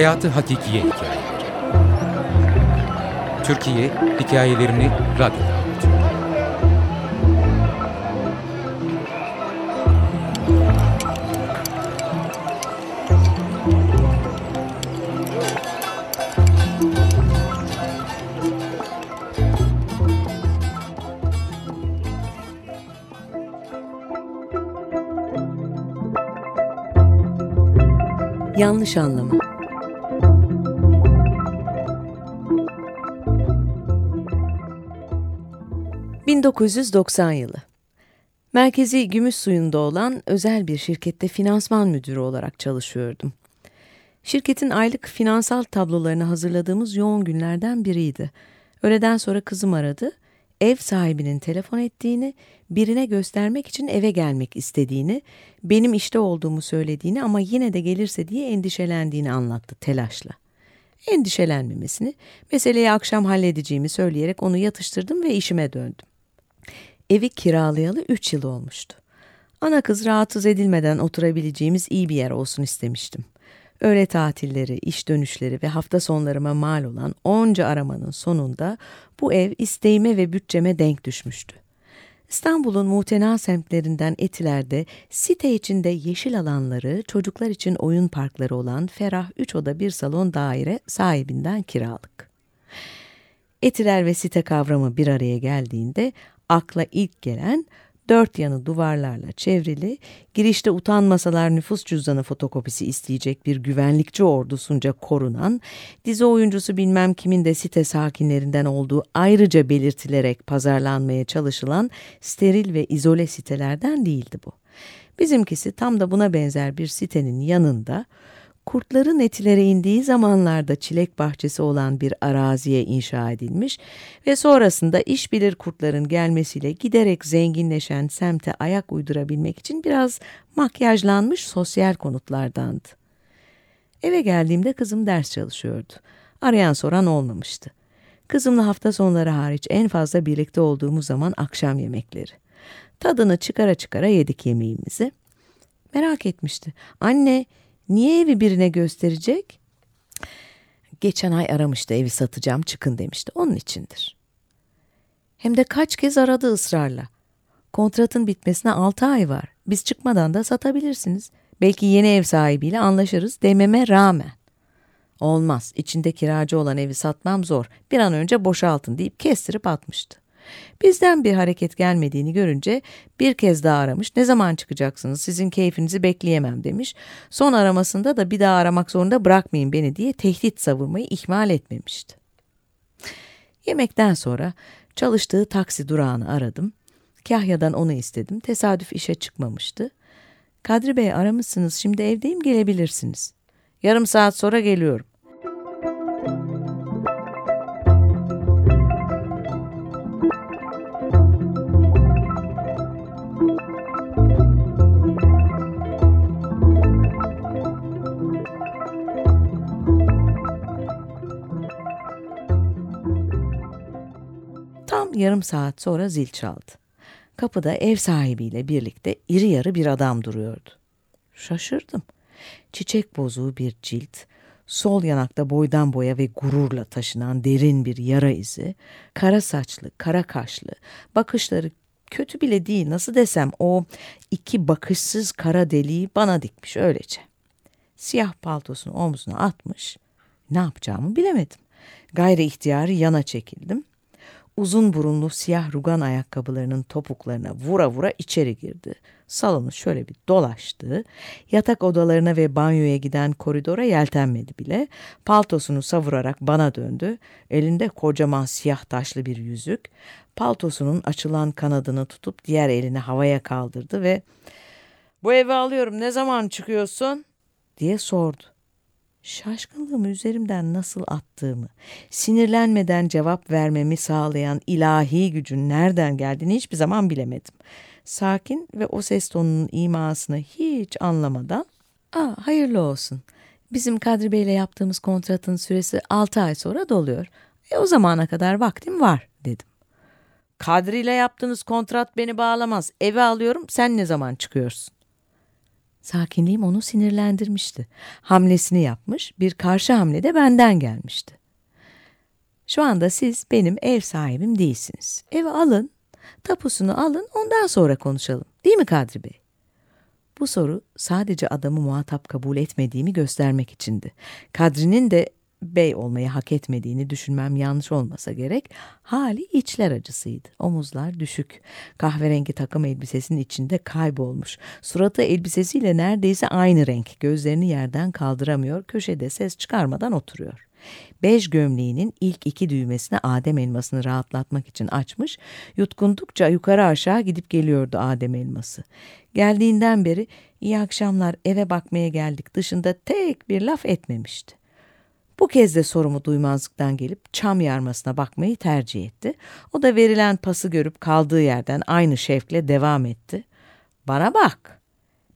Hayatı Hakikiye Hikayeleri Türkiye hikayelerini radyoda anlatıyor. Yanlış anlama. ...1990 yılı. Merkezi gümüş suyunda olan özel bir şirkette finansman müdürü olarak çalışıyordum. Şirketin aylık finansal tablolarını hazırladığımız yoğun günlerden biriydi. Öğleden sonra kızım aradı ev sahibinin telefon ettiğini, birine göstermek için eve gelmek istediğini, benim işte olduğumu söylediğini ama yine de gelirse diye endişelendiğini anlattı telaşla. Endişelenmemesini, meseleyi akşam halledeceğimi söyleyerek onu yatıştırdım ve işime döndüm. Evi kiralayalı üç yıl olmuştu. Ana kız rahatsız edilmeden oturabileceğimiz iyi bir yer olsun istemiştim. Öğle tatilleri, iş dönüşleri ve hafta sonlarıma mal olan onca aramanın sonunda bu ev isteğime ve bütçeme denk düşmüştü. İstanbul'un muhtena semtlerinden Etiler'de site içinde yeşil alanları, çocuklar için oyun parkları olan ferah üç oda bir salon daire sahibinden kiralık. Etiler ve site kavramı bir araya geldiğinde akla ilk gelen dört yanı duvarlarla çevrili, girişte utanmasalar nüfus cüzdanı fotokopisi isteyecek bir güvenlikçi ordusunca korunan, dizi oyuncusu bilmem kimin de site sakinlerinden olduğu ayrıca belirtilerek pazarlanmaya çalışılan steril ve izole sitelerden değildi bu. Bizimkisi tam da buna benzer bir sitenin yanında, kurtların etilere indiği zamanlarda çilek bahçesi olan bir araziye inşa edilmiş ve sonrasında iş bilir kurtların gelmesiyle giderek zenginleşen semte ayak uydurabilmek için biraz makyajlanmış sosyal konutlardandı. Eve geldiğimde kızım ders çalışıyordu. Arayan soran olmamıştı. Kızımla hafta sonları hariç en fazla birlikte olduğumuz zaman akşam yemekleri. Tadını çıkara çıkara yedik yemeğimizi. Merak etmişti. Anne, Niye evi birine gösterecek? Geçen ay aramıştı evi satacağım çıkın demişti. Onun içindir. Hem de kaç kez aradı ısrarla. Kontratın bitmesine altı ay var. Biz çıkmadan da satabilirsiniz. Belki yeni ev sahibiyle anlaşırız dememe rağmen. Olmaz. İçinde kiracı olan evi satmam zor. Bir an önce boşaltın deyip kestirip atmıştı. Bizden bir hareket gelmediğini görünce bir kez daha aramış. Ne zaman çıkacaksınız? Sizin keyfinizi bekleyemem demiş. Son aramasında da bir daha aramak zorunda bırakmayın beni diye tehdit savurmayı ihmal etmemişti. Yemekten sonra çalıştığı taksi durağını aradım. Kahya'dan onu istedim. Tesadüf işe çıkmamıştı. Kadri Bey aramışsınız şimdi evdeyim gelebilirsiniz. Yarım saat sonra geliyorum. Yarım saat sonra zil çaldı. Kapıda ev sahibiyle birlikte iri yarı bir adam duruyordu. Şaşırdım. Çiçek bozuğu bir cilt, sol yanakta boydan boya ve gururla taşınan derin bir yara izi, kara saçlı, kara kaşlı, bakışları kötü bile değil nasıl desem o iki bakışsız kara deliği bana dikmiş öylece. Siyah paltosunu omzuna atmış, ne yapacağımı bilemedim. Gayri ihtiyarı yana çekildim uzun burunlu siyah rugan ayakkabılarının topuklarına vura vura içeri girdi. Salonu şöyle bir dolaştı. Yatak odalarına ve banyoya giden koridora yeltenmedi bile. Paltosunu savurarak bana döndü. Elinde kocaman siyah taşlı bir yüzük. Paltosunun açılan kanadını tutup diğer elini havaya kaldırdı ve ''Bu evi alıyorum ne zaman çıkıyorsun?'' diye sordu. Şaşkınlığımı üzerimden nasıl attığımı, sinirlenmeden cevap vermemi sağlayan ilahi gücün nereden geldiğini hiçbir zaman bilemedim. Sakin ve o ses tonunun imasını hiç anlamadan, ''Aa, hayırlı olsun. Bizim Kadri Bey'le yaptığımız kontratın süresi altı ay sonra doluyor. E o zamana kadar vaktim var.'' dedim. ''Kadri ile yaptığınız kontrat beni bağlamaz. Eve alıyorum, sen ne zaman çıkıyorsun?'' Sakinliğim onu sinirlendirmişti. Hamlesini yapmış, bir karşı hamle de benden gelmişti. Şu anda siz benim ev sahibim değilsiniz. Evi alın, tapusunu alın, ondan sonra konuşalım. Değil mi Kadri Bey? Bu soru sadece adamı muhatap kabul etmediğimi göstermek içindi. Kadri'nin de bey olmayı hak etmediğini düşünmem yanlış olmasa gerek. Hali içler acısıydı. Omuzlar düşük. Kahverengi takım elbisesinin içinde kaybolmuş. Suratı elbisesiyle neredeyse aynı renk. Gözlerini yerden kaldıramıyor. Köşede ses çıkarmadan oturuyor. Bej gömleğinin ilk iki düğmesine Adem elmasını rahatlatmak için açmış, yutkundukça yukarı aşağı gidip geliyordu Adem elması. Geldiğinden beri iyi akşamlar eve bakmaya geldik dışında tek bir laf etmemişti. Bu kez de sorumu duymazlıktan gelip çam yarmasına bakmayı tercih etti. O da verilen pası görüp kaldığı yerden aynı şevkle devam etti. Bana bak,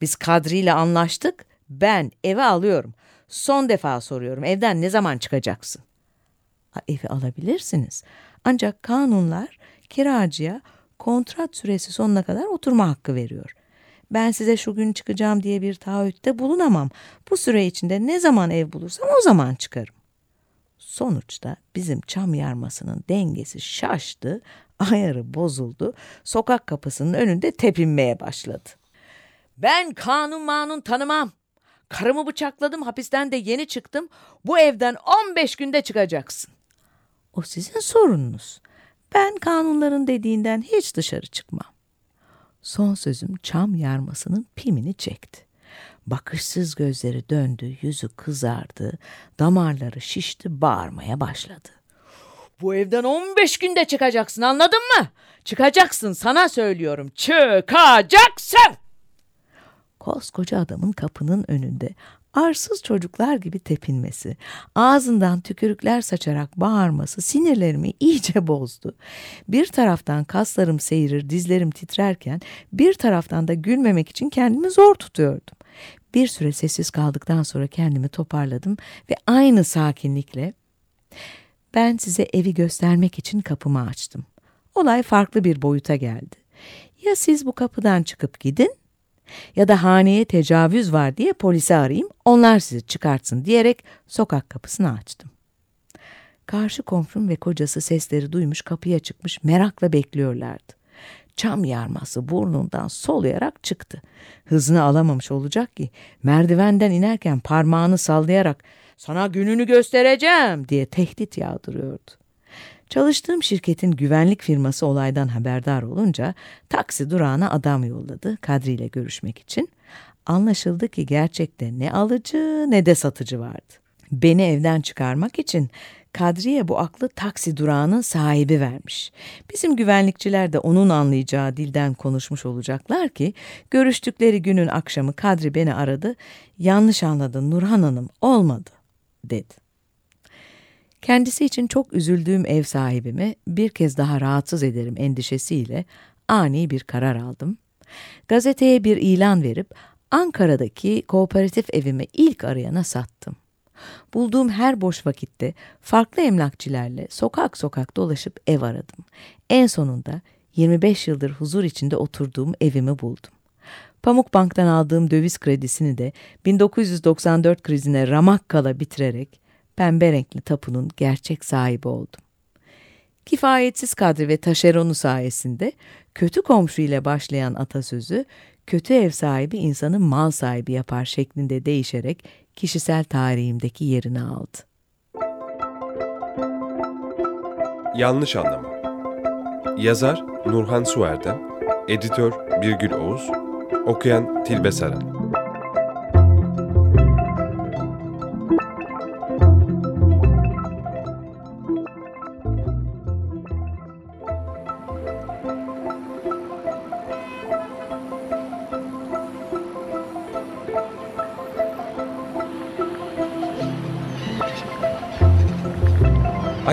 biz Kadri ile anlaştık, ben eve alıyorum. Son defa soruyorum, evden ne zaman çıkacaksın? Ha, evi alabilirsiniz. Ancak kanunlar kiracıya kontrat süresi sonuna kadar oturma hakkı veriyor ben size şu gün çıkacağım diye bir taahhütte bulunamam. Bu süre içinde ne zaman ev bulursam o zaman çıkarım. Sonuçta bizim çam yarmasının dengesi şaştı, ayarı bozuldu, sokak kapısının önünde tepinmeye başladı. Ben kanun manun tanımam. Karımı bıçakladım, hapisten de yeni çıktım. Bu evden 15 günde çıkacaksın. O sizin sorununuz. Ben kanunların dediğinden hiç dışarı çıkmam. Son sözüm çam yarmasının pimini çekti. Bakışsız gözleri döndü, yüzü kızardı, damarları şişti, bağırmaya başladı. Bu evden 15 günde çıkacaksın anladın mı? Çıkacaksın sana söylüyorum. Çıkacaksın! Koskoca adamın kapının önünde arsız çocuklar gibi tepinmesi, ağzından tükürükler saçarak bağırması sinirlerimi iyice bozdu. Bir taraftan kaslarım seyirir, dizlerim titrerken bir taraftan da gülmemek için kendimi zor tutuyordum. Bir süre sessiz kaldıktan sonra kendimi toparladım ve aynı sakinlikle ben size evi göstermek için kapımı açtım. Olay farklı bir boyuta geldi. Ya siz bu kapıdan çıkıp gidin ya da haneye tecavüz var diye polisi arayayım, onlar sizi çıkartsın diyerek sokak kapısını açtım. Karşı komşum ve kocası sesleri duymuş kapıya çıkmış merakla bekliyorlardı. Çam yarması burnundan soluyarak çıktı. Hızını alamamış olacak ki merdivenden inerken parmağını sallayarak sana gününü göstereceğim diye tehdit yağdırıyordu. Çalıştığım şirketin güvenlik firması olaydan haberdar olunca taksi durağına adam yolladı Kadri ile görüşmek için. Anlaşıldı ki gerçekte ne alıcı ne de satıcı vardı. Beni evden çıkarmak için Kadriye bu aklı taksi durağının sahibi vermiş. Bizim güvenlikçiler de onun anlayacağı dilden konuşmuş olacaklar ki görüştükleri günün akşamı Kadri beni aradı. Yanlış anladın Nurhan Hanım olmadı dedi. Kendisi için çok üzüldüğüm ev sahibimi bir kez daha rahatsız ederim endişesiyle ani bir karar aldım. Gazeteye bir ilan verip Ankara'daki kooperatif evimi ilk arayana sattım. Bulduğum her boş vakitte farklı emlakçilerle sokak sokak dolaşıp ev aradım. En sonunda 25 yıldır huzur içinde oturduğum evimi buldum. Pamuk Bank'tan aldığım döviz kredisini de 1994 krizine ramak kala bitirerek pembe renkli tapunun gerçek sahibi oldum. Kifayetsiz kadri ve taşeronu sayesinde kötü komşu ile başlayan atasözü kötü ev sahibi insanı mal sahibi yapar şeklinde değişerek kişisel tarihimdeki yerini aldı. Yanlış anlama. Yazar Nurhan Suerdem, editör Birgül Oğuz, okuyan Tilbe Saran.